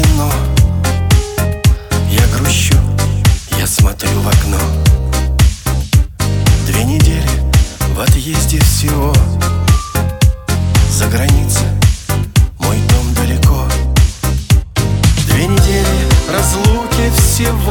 вино Я грущу, я смотрю в окно. Две недели в отъезде всего. За границей мой дом далеко. Две недели разлуки всего.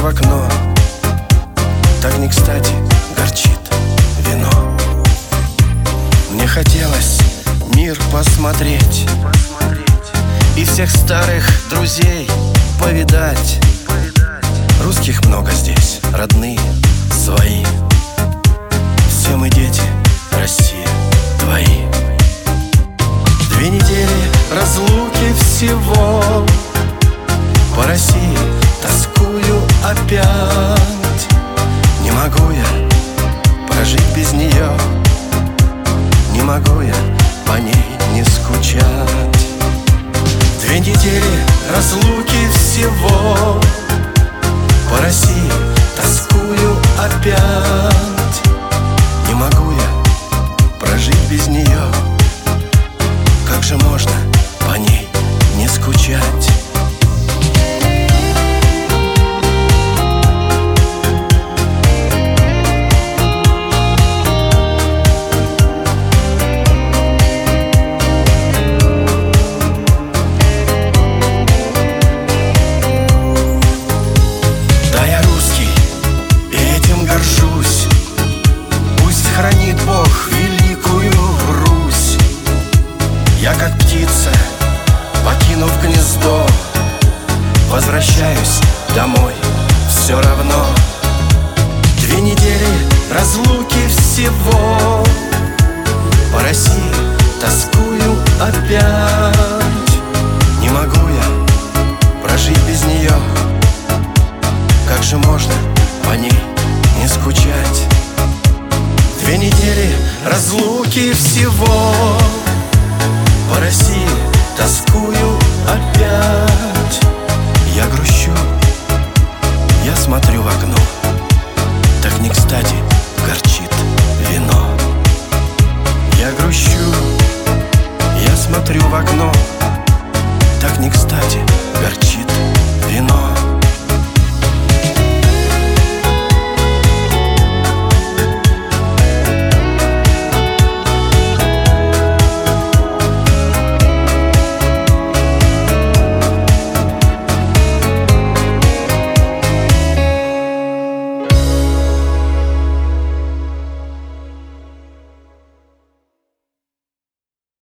В окно. Так не кстати горчит вино. Мне хотелось мир посмотреть И всех старых друзей повидать. Русских много здесь, родные, свои. Все мы дети, Россия, твои. Две недели разлуки всего опять. Не могу я прожить без нее. Как же можно возвращаюсь домой. Все равно Две недели разлуки всего. По России тоскую опять. Не могу я прожить без нее Как же можно по ней не скучать? Две недели разлуки всего. По России тоскую опять.